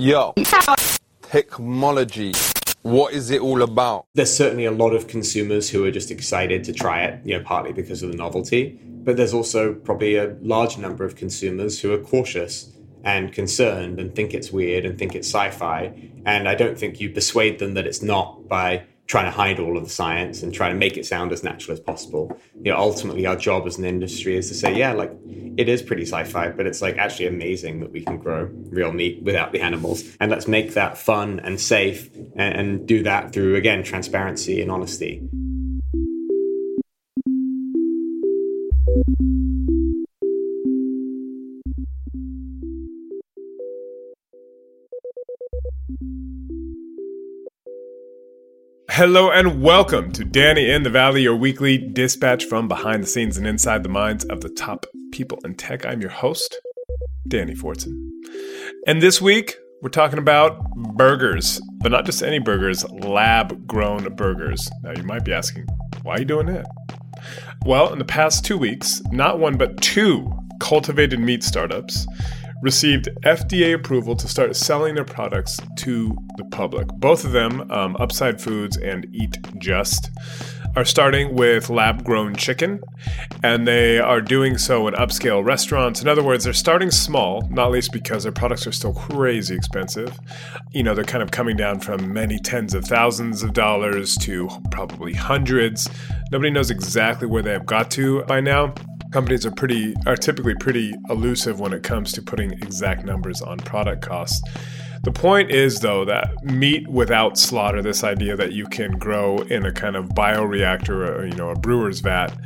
Yo, technology. What is it all about? There's certainly a lot of consumers who are just excited to try it, you know, partly because of the novelty, but there's also probably a large number of consumers who are cautious and concerned and think it's weird and think it's sci-fi. And I don't think you persuade them that it's not by trying to hide all of the science and trying to make it sound as natural as possible. You know, ultimately our job as an industry is to say, yeah, like it is pretty sci-fi, but it's like actually amazing that we can grow real meat without the animals. And let's make that fun and safe and, and do that through again transparency and honesty. Hello and welcome to Danny in the Valley, your weekly dispatch from behind the scenes and inside the minds of the top people in tech. I'm your host, Danny Fortson. And this week, we're talking about burgers, but not just any burgers, lab grown burgers. Now, you might be asking, why are you doing it? Well, in the past two weeks, not one but two cultivated meat startups received FDA approval to start selling their products to the public. Both of them, um, Upside Foods and Eat Just, are starting with lab grown chicken, and they are doing so in upscale restaurants. In other words, they're starting small, not least because their products are still crazy expensive. You know, they're kind of coming down from many tens of thousands of dollars to probably hundreds. Nobody knows exactly where they have got to by now companies are pretty are typically pretty elusive when it comes to putting exact numbers on product costs. The point is though that meat without slaughter, this idea that you can grow in a kind of bioreactor or you know a brewer's vat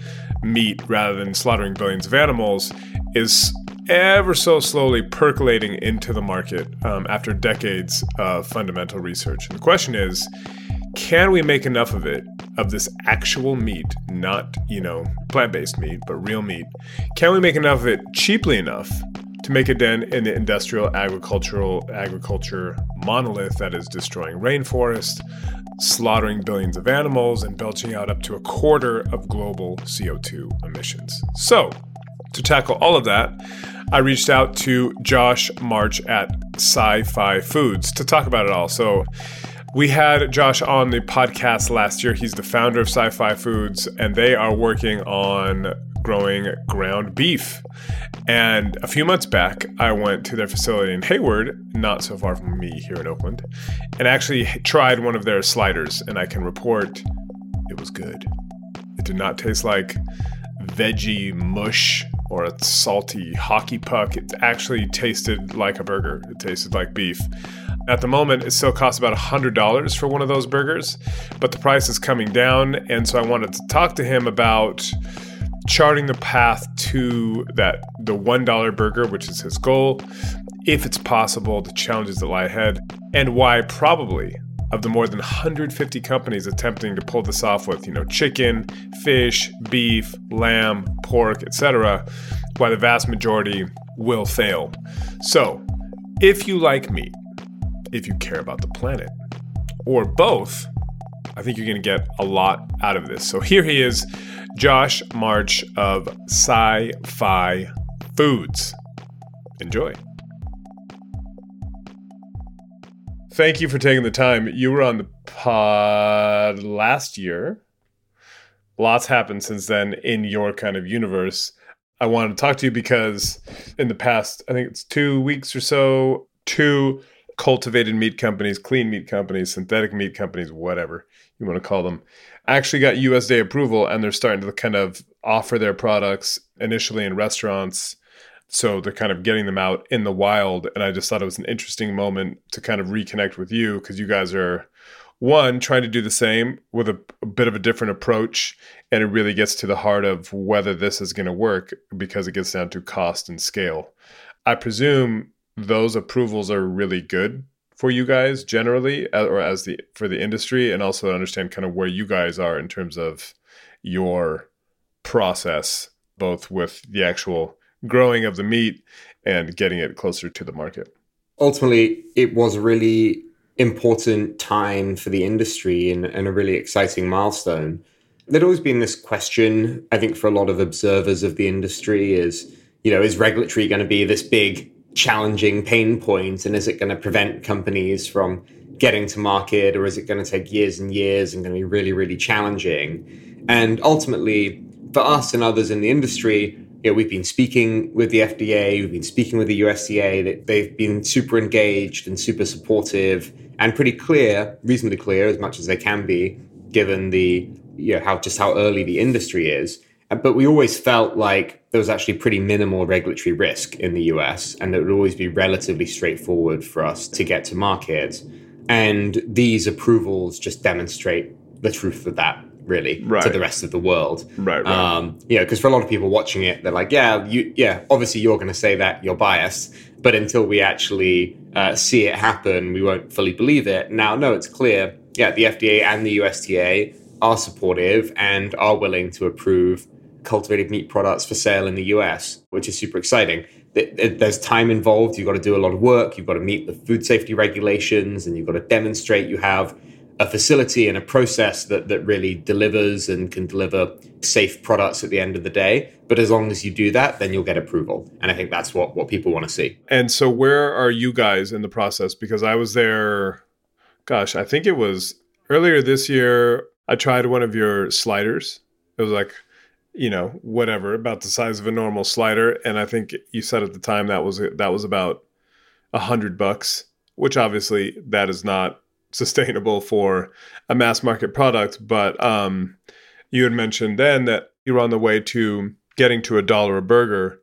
meat rather than slaughtering billions of animals is ever so slowly percolating into the market um, after decades of fundamental research. And the question is, can we make enough of it of this actual meat, not, you know, plant based meat, but real meat? Can we make enough of it cheaply enough to make a dent in the industrial agricultural agriculture monolith that is destroying rainforests, slaughtering billions of animals, and belching out up to a quarter of global CO2 emissions? So, to tackle all of that, I reached out to Josh March at Sci Fi Foods to talk about it all. So, we had Josh on the podcast last year. He's the founder of Sci Fi Foods, and they are working on growing ground beef. And a few months back, I went to their facility in Hayward, not so far from me here in Oakland, and actually tried one of their sliders. And I can report it was good. It did not taste like veggie mush or a salty hockey puck. It actually tasted like a burger, it tasted like beef. At the moment, it still costs about $100 for one of those burgers, but the price is coming down. And so I wanted to talk to him about charting the path to that the $1 burger, which is his goal, if it's possible, the challenges that lie ahead, and why probably of the more than 150 companies attempting to pull this off with, you know, chicken, fish, beef, lamb, pork, etc., why the vast majority will fail. So, if you like meat, if you care about the planet, or both, I think you're going to get a lot out of this. So here he is, Josh March of Sci Fi Foods. Enjoy. Thank you for taking the time. You were on the pod last year. Lots happened since then in your kind of universe. I wanted to talk to you because in the past, I think it's two weeks or so, two cultivated meat companies, clean meat companies, synthetic meat companies, whatever you want to call them, actually got USDA approval and they're starting to kind of offer their products initially in restaurants, So they're kind of getting them out in the wild. And I just thought it was an interesting moment to kind of reconnect with you because you guys are one trying to do the same with a, a, bit of a different approach and it really gets to the heart of whether this is going to work because it gets down to cost and scale i presume those approvals are really good for you guys generally or as the for the industry and also understand kind of where you guys are in terms of your process both with the actual growing of the meat and getting it closer to the market ultimately it was really important time for the industry and, and a really exciting milestone. There'd always been this question, I think, for a lot of observers of the industry is, you know, is regulatory going to be this big challenging pain points, point and is it going to prevent companies from getting to market or is it going to take years and years and going to be really really challenging and ultimately for us and others in the industry you know, we've been speaking with the FDA, we've been speaking with the USDA. They've been super engaged and super supportive and pretty clear, reasonably clear as much as they can be, given the you know how just how early the industry is. But we always felt like there was actually pretty minimal regulatory risk in the US, and it would always be relatively straightforward for us to get to market. And these approvals just demonstrate the truth of that really right. to the rest of the world. Right. right. Um, you know, because for a lot of people watching it, they're like, yeah, you, yeah, obviously you're going to say that you're biased, but until we actually uh, see it happen, we won't fully believe it. Now, no, it's clear. Yeah, the FDA and the USDA are supportive and are willing to approve cultivated meat products for sale in the US, which is super exciting. There's time involved. You've got to do a lot of work. You've got to meet the food safety regulations and you've got to demonstrate you have a facility and a process that that really delivers and can deliver safe products at the end of the day. But as long as you do that, then you'll get approval. And I think that's what what people want to see. And so where are you guys in the process? Because I was there gosh, I think it was earlier this year. I tried one of your sliders. It was like, you know, whatever, about the size of a normal slider. And I think you said at the time that was that was about a hundred bucks, which obviously that is not sustainable for a mass market product. But um, you had mentioned then that you were on the way to getting to a dollar a burger.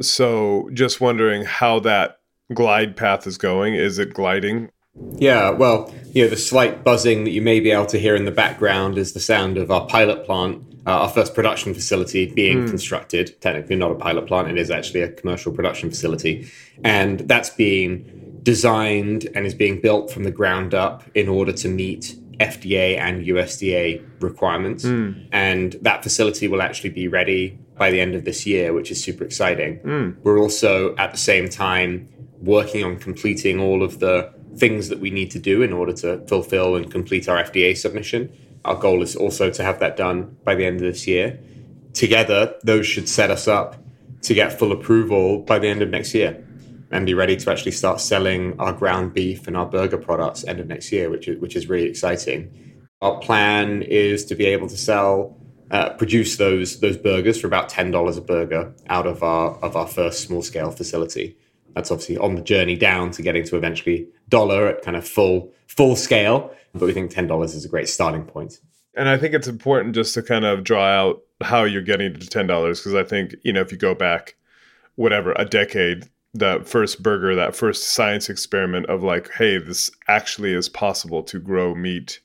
So just wondering how that glide path is going. Is it gliding? Yeah, well, you know, the slight buzzing that you may be able to hear in the background is the sound of our pilot plant, uh, our first production facility being mm. constructed. Technically, not a pilot plant, it is actually a commercial production facility. And that's being designed and is being built from the ground up in order to meet FDA and USDA requirements. Mm. And that facility will actually be ready by the end of this year, which is super exciting. Mm. We're also at the same time working on completing all of the things that we need to do in order to fulfill and complete our FDA submission. Our goal is also to have that done by the end of this year. Together, those should set us up to get full approval by the end of next year and be ready to actually start selling our ground beef and our burger products end of next year, which is, which is really exciting. Our plan is to be able to sell, uh, produce those those burgers for about ten dollars a burger out of our of our first small scale facility. That's obviously on the journey down to getting to eventually dollar at kind of full full scale, but we think ten dollars is a great starting point. And I think it's important just to kind of draw out how you're getting to ten dollars because I think you know if you go back whatever a decade that first burger, that first science experiment of like, hey, this actually is possible to grow meat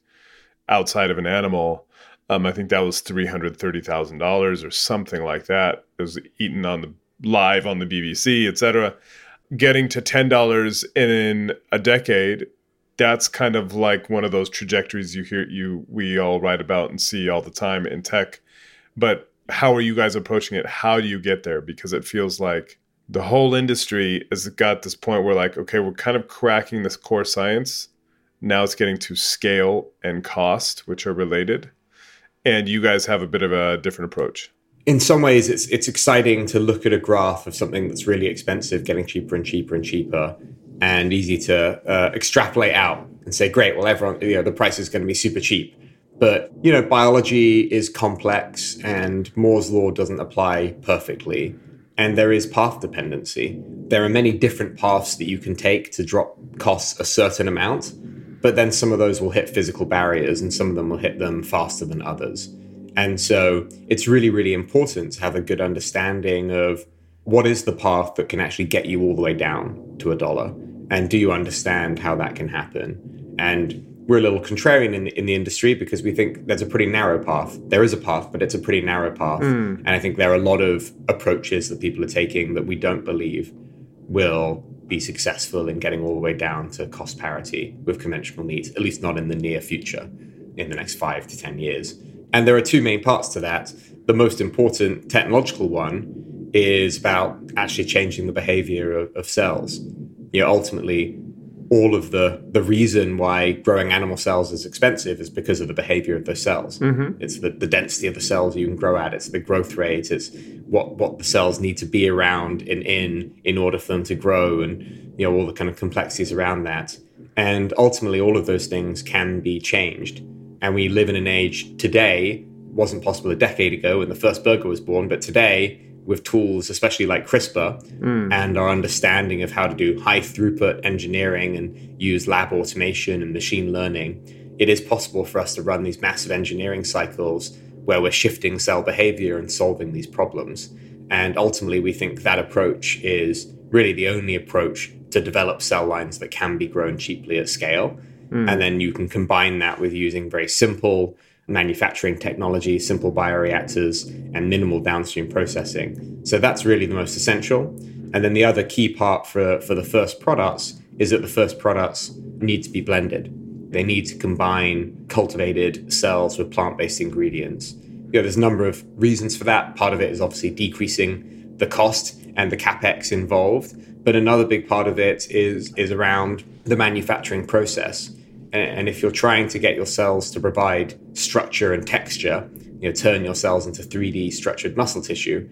outside of an animal. Um, I think that was three hundred thirty thousand dollars or something like that. It was eaten on the live on the BBC, etc. Getting to ten dollars in a decade, that's kind of like one of those trajectories you hear you we all write about and see all the time in tech. But how are you guys approaching it? How do you get there? Because it feels like the whole industry has got this point where like okay we're kind of cracking this core science now it's getting to scale and cost which are related and you guys have a bit of a different approach in some ways it's it's exciting to look at a graph of something that's really expensive getting cheaper and cheaper and cheaper and easy to uh, extrapolate out and say great well everyone you know the price is going to be super cheap but you know biology is complex and moore's law doesn't apply perfectly and there is path dependency. There are many different paths that you can take to drop costs a certain amount, but then some of those will hit physical barriers and some of them will hit them faster than others. And so it's really, really important to have a good understanding of what is the path that can actually get you all the way down to a dollar? And do you understand how that can happen? And we're a little contrarian in, in the industry because we think there's a pretty narrow path. There is a path, but it's a pretty narrow path. Mm. And I think there are a lot of approaches that people are taking that we don't believe will be successful in getting all the way down to cost parity with conventional meat, at least not in the near future, in the next five to 10 years. And there are two main parts to that. The most important technological one is about actually changing the behavior of, of cells. You know, ultimately, all of the the reason why growing animal cells is expensive is because of the behavior of those cells. Mm-hmm. It's the, the density of the cells you can grow at. It's the growth rate. It's what what the cells need to be around and in in order for them to grow, and you know all the kind of complexities around that. And ultimately, all of those things can be changed. And we live in an age today wasn't possible a decade ago when the first burger was born, but today with tools, especially like CRISPR, mm. and our understanding of how to do high throughput engineering and use lab automation and machine learning, it is possible for us to run these massive engineering cycles where we're shifting cell behavior and solving these problems. And ultimately, we think that approach is really the only approach to develop cell lines that can be grown cheaply at scale. Mm. And then you can combine that with using very simple manufacturing technology, simple bioreactors, and minimal downstream processing. So that's really the most essential. And then the other key part for, for the first products is that the first products need to be blended. They need to combine cultivated cells with plant based ingredients. You know, there's a number of reasons for that. Part of it is obviously decreasing the cost and the capex involved. But another big part of it is, is around the manufacturing process and if you're trying to get your cells to provide structure and texture, you know, turn your cells into 3D structured muscle tissue,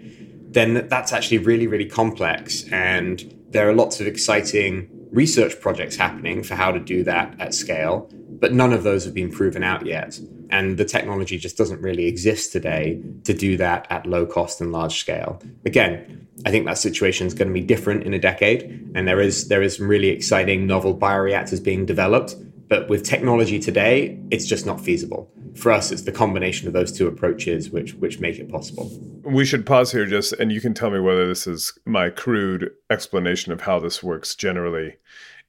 then that's actually really, really complex. And there are lots of exciting research projects happening for how to do that at scale, but none of those have been proven out yet. And the technology just doesn't really exist today to do that at low cost and large scale. Again, I think that situation is going to be different in a decade, and there is there is some really exciting novel bioreactors being developed but with technology today, it's just not feasible. For us, it's the combination of those two approaches which which make it possible. We should pause here just and you can tell me whether this is my crude explanation of how this works generally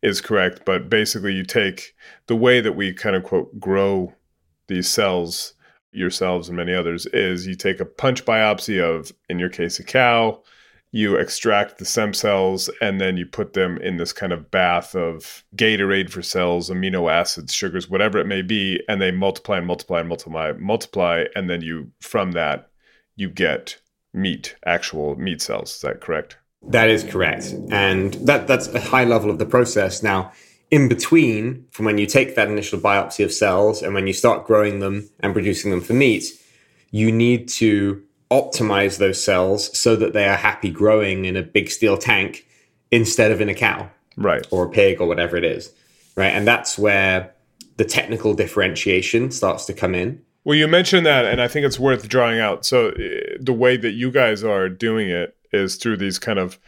is correct, but basically you take the way that we kind of quote grow these cells yourselves and many others is you take a punch biopsy of in your case a cow you extract the stem cells and then you put them in this kind of bath of Gatorade for cells, amino acids, sugars, whatever it may be, and they multiply and multiply and multiply, multiply, and then you from that you get meat, actual meat cells. Is that correct? That is correct, and that that's a high level of the process. Now, in between, from when you take that initial biopsy of cells and when you start growing them and producing them for meat, you need to optimize those cells so that they are happy growing in a big steel tank instead of in a cow. Right. Or a pig or whatever it is right? And that's where the technical differentiation starts to come in. Well you mentioned that and i think it's worth drawing out. So uh, the way that you guys are doing it is through these kind of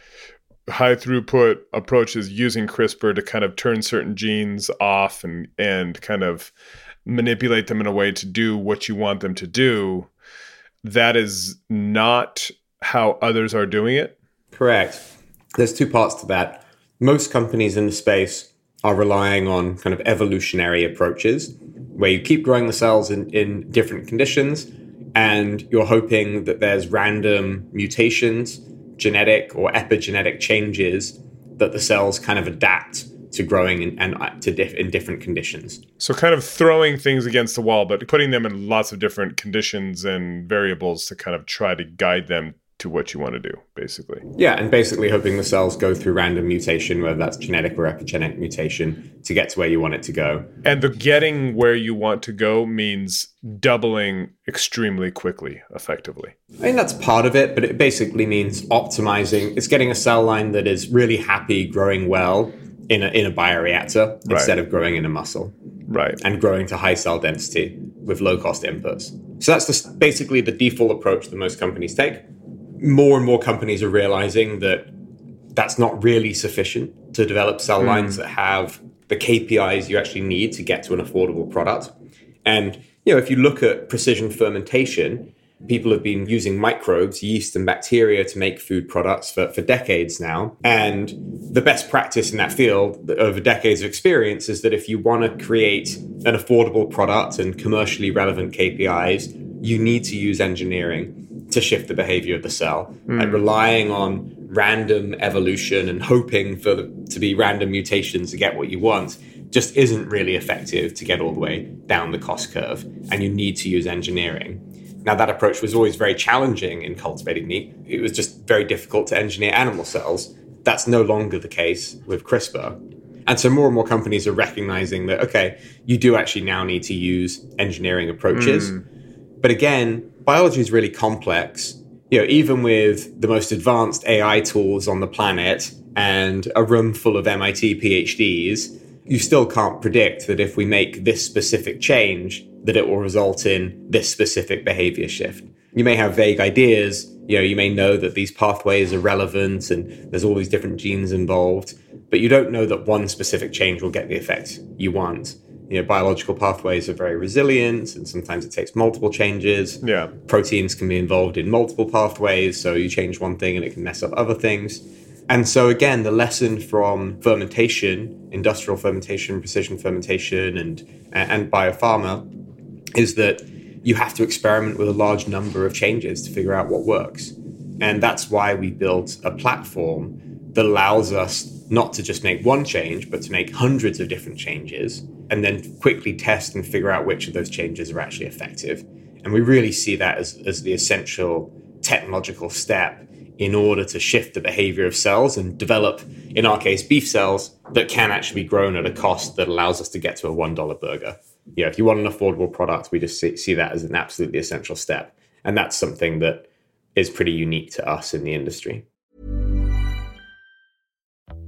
high throughput approaches using crispr to kind of turn certain genes off and and kind of manipulate them in a way to do what you want them to do that is not how others are doing it? Correct. There's two parts to that. Most companies in the space are relying on kind of evolutionary approaches where you keep growing the cells in, in different conditions and you're hoping that there's random mutations, genetic or epigenetic changes that the cells kind of adapt to growing in, and uh, to diff, in different conditions. So, kind of throwing things against the wall, but putting them in lots of different conditions and variables to kind of try to guide them to what you want to do, basically. Yeah, and basically hoping the cells go through random mutation, whether that's genetic or epigenetic mutation, to get to where you want it to go. And the getting where you want to go means doubling extremely quickly, effectively. I mean, that's part of it, but it basically means optimizing. It's getting a cell line that is really happy, growing well, in a, in a bioreactor right. instead of growing in a muscle. Right. And growing to high cell density with low cost inputs. So that's the, basically the default approach that most companies take. More and more companies are realizing that that's not really sufficient to develop cell mm. lines that have the KPIs you actually need to get to an affordable product. And you know, if you look at precision fermentation, People have been using microbes, yeast and bacteria to make food products for, for decades now. And the best practice in that field over decades of experience is that if you want to create an affordable product and commercially relevant KPIs, you need to use engineering to shift the behavior of the cell. Mm. Like relying on random evolution and hoping for the, to be random mutations to get what you want just isn't really effective to get all the way down the cost curve. And you need to use engineering. Now, that approach was always very challenging in cultivating meat. It was just very difficult to engineer animal cells. That's no longer the case with CRISPR. And so more and more companies are recognizing that, okay, you do actually now need to use engineering approaches. Mm. But again, biology is really complex. You know, even with the most advanced AI tools on the planet and a room full of MIT PhDs, you still can't predict that if we make this specific change, that it will result in this specific behavior shift. You may have vague ideas, you know, you may know that these pathways are relevant and there's all these different genes involved, but you don't know that one specific change will get the effect you want. You know, biological pathways are very resilient and sometimes it takes multiple changes. Yeah. Proteins can be involved in multiple pathways, so you change one thing and it can mess up other things. And so, again, the lesson from fermentation, industrial fermentation, precision fermentation, and, and biopharma is that you have to experiment with a large number of changes to figure out what works. And that's why we built a platform that allows us not to just make one change, but to make hundreds of different changes and then quickly test and figure out which of those changes are actually effective. And we really see that as, as the essential technological step in order to shift the behavior of cells and develop, in our case, beef cells that can actually be grown at a cost that allows us to get to a $1 burger. Yeah, if you want an affordable product, we just see, see that as an absolutely essential step. And that's something that is pretty unique to us in the industry.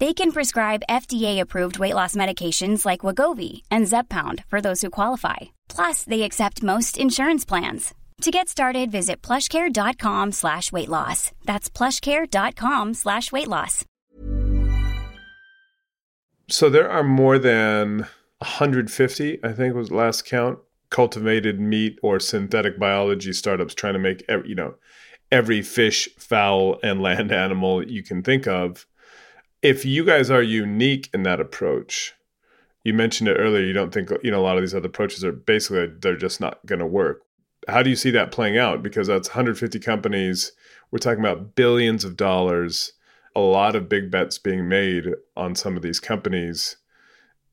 They can prescribe FDA-approved weight loss medications like Wegovy and Zepbound for those who qualify. Plus, they accept most insurance plans. To get started, visit plushcare.com slash weight loss. That's plushcare.com slash weight loss. So there are more than 150, I think was last count, cultivated meat or synthetic biology startups trying to make, every, you know, every fish, fowl, and land animal you can think of if you guys are unique in that approach, you mentioned it earlier. You don't think you know a lot of these other approaches are basically they're just not going to work. How do you see that playing out? Because that's 150 companies. We're talking about billions of dollars. A lot of big bets being made on some of these companies.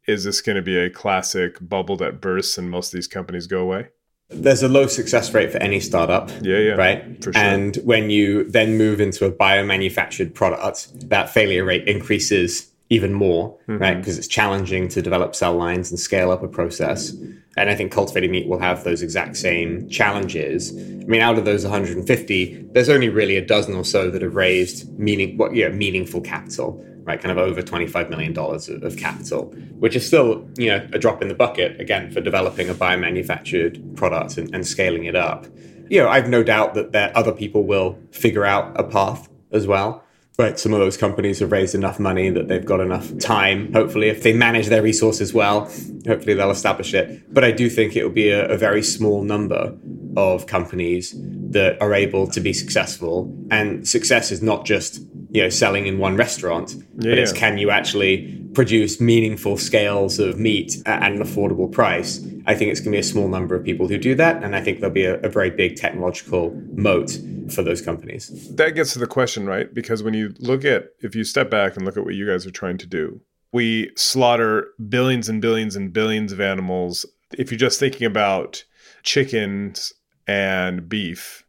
Is this going to be a classic bubble that bursts and most of these companies go away? There's a low success rate for any startup. Yeah, yeah. Right. For sure. And when you then move into a biomanufactured product, that failure rate increases even more, mm-hmm. right? Because it's challenging to develop cell lines and scale up a process. And I think cultivated meat will have those exact same challenges. I mean, out of those 150, there's only really a dozen or so that have raised meaning, what, yeah, meaningful capital right? Kind of over $25 million of, capital, which is still, you know, a drop in the bucket, again, for developing a biomanufactured product and, and scaling it up. You know, I've no doubt that there, other people will figure out a path as well. Right, some of those companies have raised enough money that they've got enough time. Hopefully, if they manage their resources well, hopefully they'll establish it. But I do think it will be a, a very small number of companies that are able to be successful. And success is not just you know selling in one restaurant, yeah, but it's can you actually produce meaningful scales of meat at an affordable price. I think it's going to be a small number of people who do that. And I think there'll be a, a very big technological moat for those companies. That gets to the question, right? Because when you look at, if you step back and look at what you guys are trying to do, we slaughter billions and billions and billions of animals. If you're just thinking about chickens and beef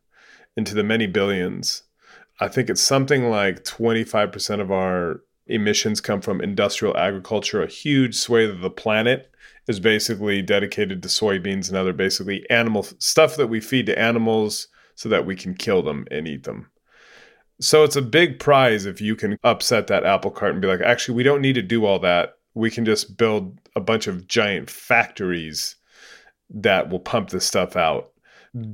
into the many billions, I think it's something like 25% of our emissions come from industrial agriculture. A huge swathe of the planet is basically dedicated to soybeans and other basically animal stuff that we feed to animals so that we can kill them and eat them. So it's a big prize if you can upset that apple cart and be like, actually, we don't need to do all that. We can just build a bunch of giant factories that will pump this stuff out.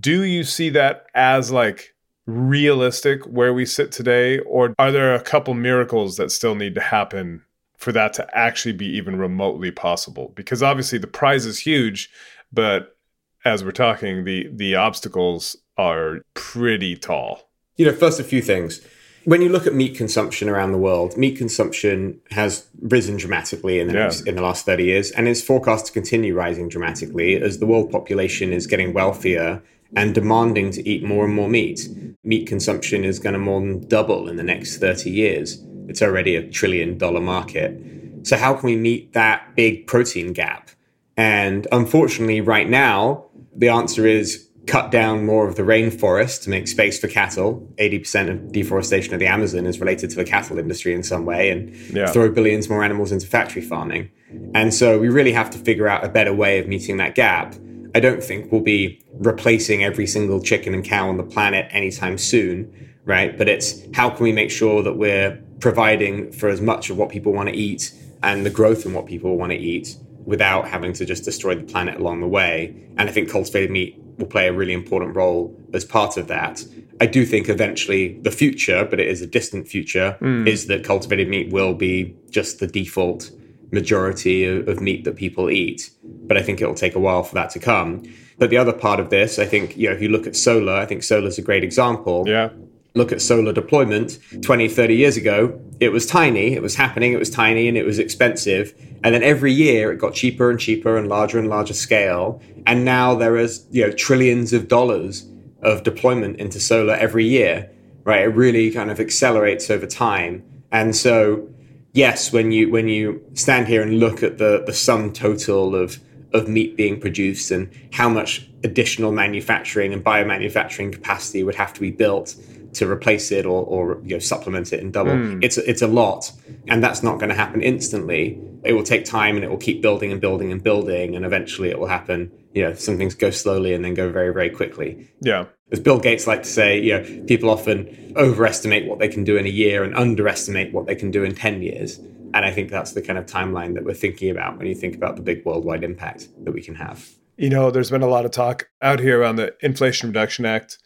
Do you see that as like realistic where we sit today? Or are there a couple miracles that still need to happen for that to actually be even remotely possible? Because obviously the prize is huge, but as we're talking, the the obstacles are pretty tall. You know, first a few things. When you look at meat consumption around the world, meat consumption has risen dramatically in the, yeah. next, in the last 30 years and is forecast to continue rising dramatically as the world population is getting wealthier and demanding to eat more and more meat. Meat consumption is going to more than double in the next 30 years. It's already a trillion dollar market. So, how can we meet that big protein gap? And unfortunately, right now, the answer is cut down more of the rainforest to make space for cattle. 80% of deforestation of the Amazon is related to the cattle industry in some way, and yeah. throw billions more animals into factory farming. And so we really have to figure out a better way of meeting that gap. I don't think we'll be replacing every single chicken and cow on the planet anytime soon, right? But it's how can we make sure that we're providing for as much of what people want to eat and the growth in what people want to eat without having to just destroy the planet along the way. And I think cultivated meat will play a really important role as part of that. I do think eventually the future, but it is a distant future, mm. is that cultivated meat will be just the default majority of, of, meat that people eat. But I think it'll take a while for that to come. But the other part of this, I think, you know, if you look at solar, I think solar is a great example. Yeah. Look at solar deployment 20, 30 years ago, it was tiny, it was happening, it was tiny, and it was expensive. And then every year it got cheaper and cheaper and larger and larger scale. And now there is, you know, trillions of dollars of deployment into solar every year, right? It really kind of accelerates over time. And so yes, when you when you stand here and look at the the sum total of of meat being produced and how much additional manufacturing and biomanufacturing capacity would have to be built to replace it or, or you know, supplement it and double. Mm. It's it's a lot, and that's not going to happen instantly. It will take time, and it will keep building and building and building, and eventually it will happen. You know, some things go slowly and then go very very quickly. Yeah, as Bill Gates like to say, you know, people often overestimate what they can do in a year and underestimate what they can do in 10 years. And I think that's the kind of timeline that we're thinking about when you think about the big worldwide impact that we can have. You know, there's been a lot of talk out here around the Inflation Reduction Act.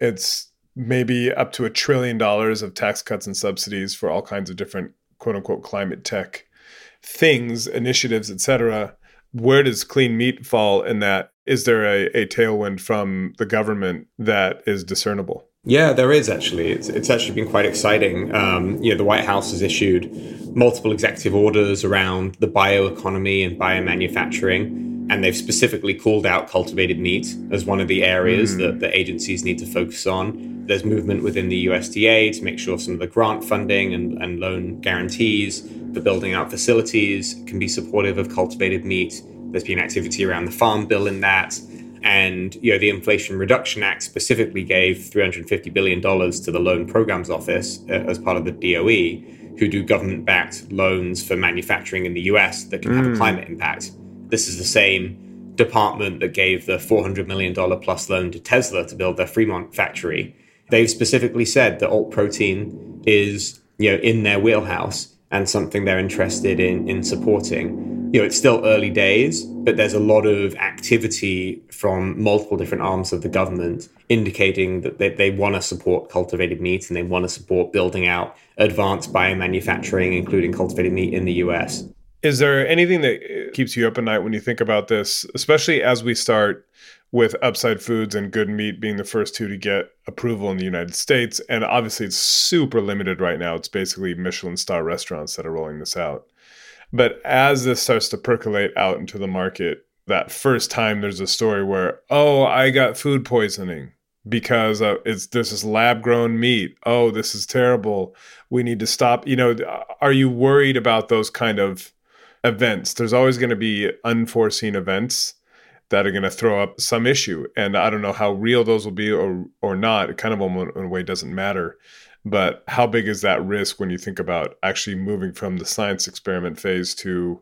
It's maybe up to a trillion dollars of tax cuts and subsidies for all kinds of different quote unquote climate tech things, initiatives, etc. Where does clean meat fall in that is there a, a tailwind from the government that is discernible? Yeah, there is actually. It's, it's actually been quite exciting. Um, you know, the White House has issued multiple executive orders around the bioeconomy and biomanufacturing, and they've specifically called out cultivated meat as one of the areas mm. that the agencies need to focus on. There's movement within the USDA to make sure some of the grant funding and, and loan guarantees for building out facilities can be supportive of cultivated meat there's been activity around the Farm Bill in that. And you know, the Inflation Reduction Act specifically gave $350 billion to the Loan Programs Office uh, as part of the DOE, who do government backed loans for manufacturing in the US that can mm. have a mm. climate impact. This is the same department that gave the $400 million plus loan to Tesla to build their Fremont factory. They've specifically said that alt protein is you know, in their wheelhouse and something they're interested in, in supporting you know, it's still early days, but there's a lot of activity from multiple different arms of the government indicating that they, they want to support cultivated meat and they want to support building out advanced biomanufacturing, including cultivated meat in the US. Is there anything that uh, keeps you up at night when you think about this, especially as we start with Upside Foods and Good Meat being the first two to get approval in the United States? And obviously, it's super limited right now. It's basically Michelin star restaurants that are rolling this out But as this starts to percolate out into the market, that first time there's a story where, oh, I got food poisoning because uh, it's this is lab grown meat. Oh, this is terrible. We need to stop. You know, are you worried about those kind of events? There's always going to be unforeseen events that are going to throw up some issue, and I don't know how real those will be or or not. It kind of in a way doesn't matter. But how big is that risk when you think about actually moving from the science experiment phase to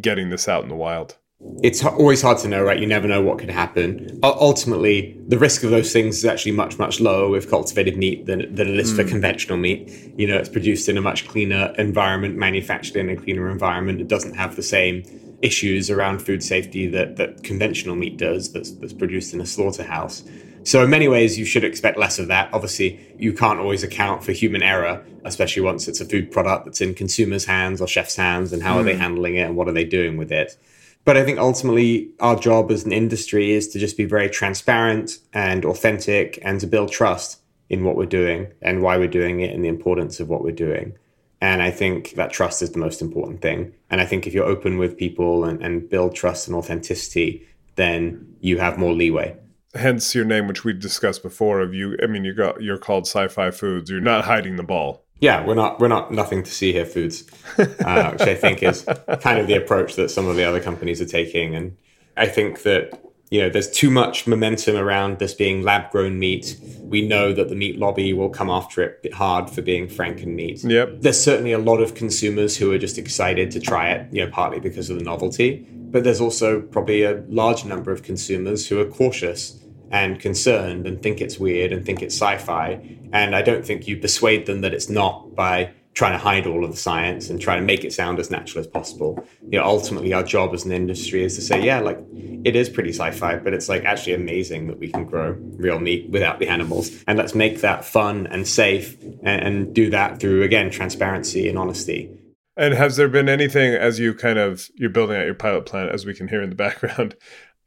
getting this out in the wild? it's always hard to know, right? You never know what could happen. ultimately, the risk of those things is actually much, much lower with cultivated meat than, than it is mm. for conventional meat. You know, it's produced in a much cleaner environment, manufactured in a cleaner environment. It doesn't have the same issues around food safety that, that conventional meat does, that's, that's produced in a slaughterhouse. So, in many ways, you should expect less of that. Obviously, you can't always account for human error, especially once it's a food product that's in consumers' hands or chefs' hands, and how mm. are they hmm. handling it and what are they doing with it. But I think ultimately our job as an industry is to just be very transparent and authentic and to build trust in what we're doing and why we're doing it and the importance of what we're doing. And I think that trust is the most important thing. And I think if you're open with people and, and build trust and authenticity, then you have more leeway. Hence your name, which we've discussed before. Of you, I mean, you got you're called Sci-Fi Foods. You're not hiding the ball yeah, we're not we're not nothing to see here foods, uh, which I think is kind of the approach that some of the other companies are taking, and I think that you know there's too much momentum around this being lab grown meat. We know that the meat lobby will come after it hard for being franken meat. Yep. There's certainly a lot of consumers who are just excited to try it, you know, partly because of the novelty, but there's also probably a large number of consumers who are cautious and concerned and think it's weird and think it's sci-fi. And I don't think you persuade them that it's not by trying to hide all of the science and trying to make it sound as natural as possible. You know, ultimately our job as an industry is to say, yeah, like it is pretty sci-fi, but it's like actually amazing that we can grow real meat without the animals. And let's make that fun and safe and, and do that through again transparency and honesty. And has there been anything as you kind of you're building out your pilot plant, as we can hear in the background,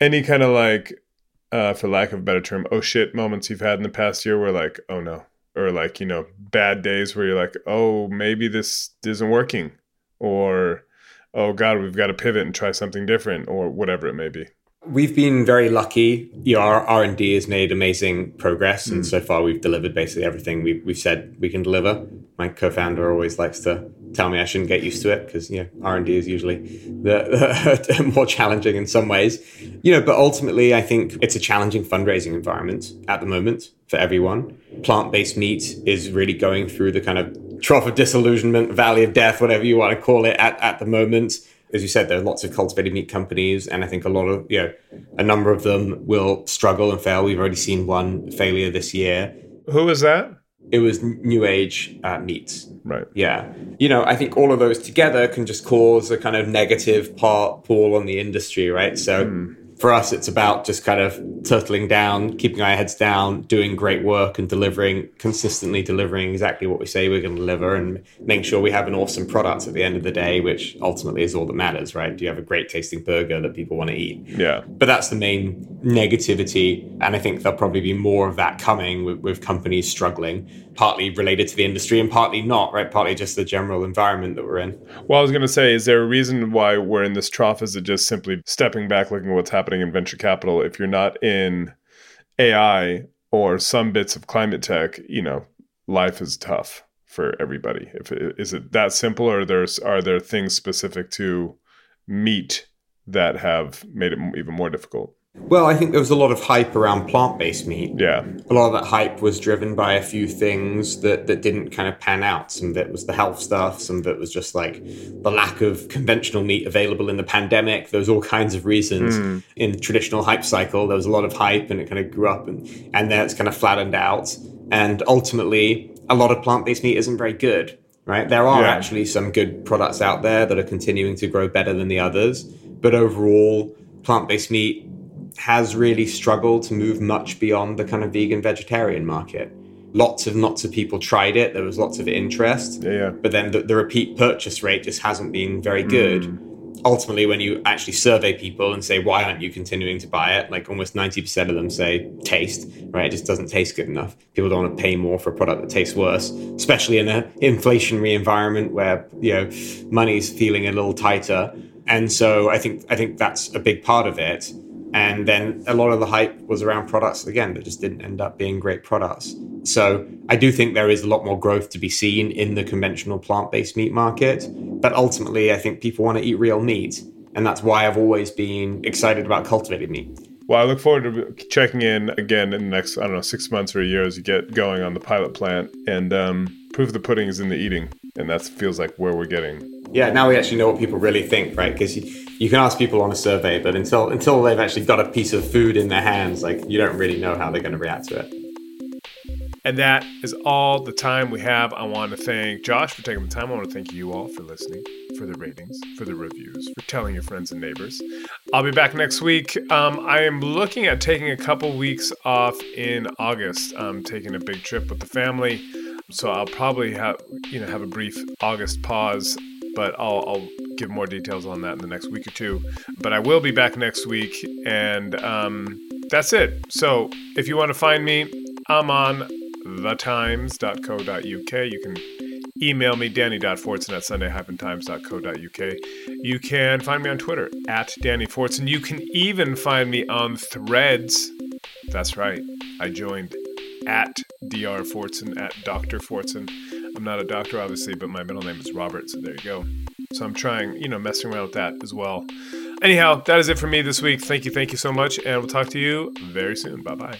any kind of like uh, for lack of a better term, oh shit moments you've had in the past year where like, oh no, or like, you know, bad days where you're like, oh, maybe this isn't working, or oh god, we've got to pivot and try something different, or whatever it may be. We've been very lucky. You know, our R and D has made amazing progress, and mm. so far we've delivered basically everything we, we've said we can deliver. My co-founder always likes to tell me I shouldn't get used to it because you know R and D is usually the, the, more challenging in some ways. You know, but ultimately, I think it's a challenging fundraising environment at the moment for everyone. Plant-based meat is really going through the kind of trough of disillusionment, valley of death, whatever you want to call it, at, at the moment. As you said, there are lots of cultivated meat companies, and I think a lot of you know a number of them will struggle and fail. We've already seen one failure this year. Who is that? It was new age uh, meats. Right. Yeah. You know, I think all of those together can just cause a kind of negative part pull on the industry, right? So mm for us, it's about just kind of turtling down, keeping our heads down, doing great work and delivering consistently delivering exactly what we say we're going to deliver and making sure we have an awesome product at the end of the day, which ultimately is all that matters, right? Do you have a great tasting burger that people want to eat? Yeah. But that's the main negativity. And I think there'll probably be more of that coming with, with companies struggling, partly related to the industry and partly not, right? Partly just the general environment that we're in. Well, I was going to say, is there a reason why we're in this trough? Is it just simply stepping back, looking at what's happening? Happening in venture capital if you're not in AI or some bits of climate tech, you know, life is tough for everybody. If it, is it that simple, or there's are there things specific to meat that have made it even more difficult? Well, I think there was a lot of hype around plant based meat. Yeah. A lot of that hype was driven by a few things that, that didn't kind of pan out. Some of it was the health stuff, some of it was just like the lack of conventional meat available in the pandemic. There was all kinds of reasons. Mm. In the traditional hype cycle, there was a lot of hype and it kind of grew up and, and then it's kind of flattened out. And ultimately, a lot of plant based meat isn't very good, right? There are yeah. actually some good products out there that are continuing to grow better than the others. But overall, plant based meat has really struggled to move much beyond the kind of vegan vegetarian market. Lots and lots of people tried it. There was lots of interest. Yeah, yeah. But then the, the repeat purchase rate just hasn't been very good. Mm. ultimately, when you actually survey people and say, why aren't you continuing to buy it? Like almost 90% of them say taste, right? It just doesn't taste good enough. People don't want to pay more for a product that tastes worse, especially in an inflationary environment where, you know, money's feeling a little tighter. And so I think I think that's a big part of it. And then a lot of the hype was around products again that just didn't end up being great products. So I do think there is a lot more growth to be seen in the conventional plant-based meat market. But ultimately, I think people want to eat real meat, and that's why I've always been excited about cultivated meat. Well, I look forward to checking in again in the next, I don't know, six months or a year as you get going on the pilot plant and um, prove the pudding is in the eating. And that feels like where we're getting. Yeah, now we actually know what people really think, right? Because you, you can ask people on a survey, but until until they've actually got a piece of food in their hands, like you don't really know how they're going to react to it. And that is all the time we have. I want to thank Josh for taking the time. I want to thank you all for listening, for the ratings, for the reviews, for telling your friends and neighbors. I'll be back next week. Um, I am looking at taking a couple weeks off in August. I'm taking a big trip with the family, so I'll probably have you know have a brief August pause, but I'll, I'll give more details on that in the next week or two. But I will be back next week, and um, that's it. So if you want to find me, I'm on thetimes.co.uk. You can email me, danny.fortson at sunday-times.co.uk. You can find me on Twitter, at Danny Fortson. You can even find me on Threads. That's right. I joined at Dr. Fortson, at Dr. Fortson. I'm not a doctor, obviously, but my middle name is Robert, so there you go. So I'm trying, you know, messing around with that as well. Anyhow, that is it for me this week. Thank you, thank you so much, and we'll talk to you very soon. Bye bye.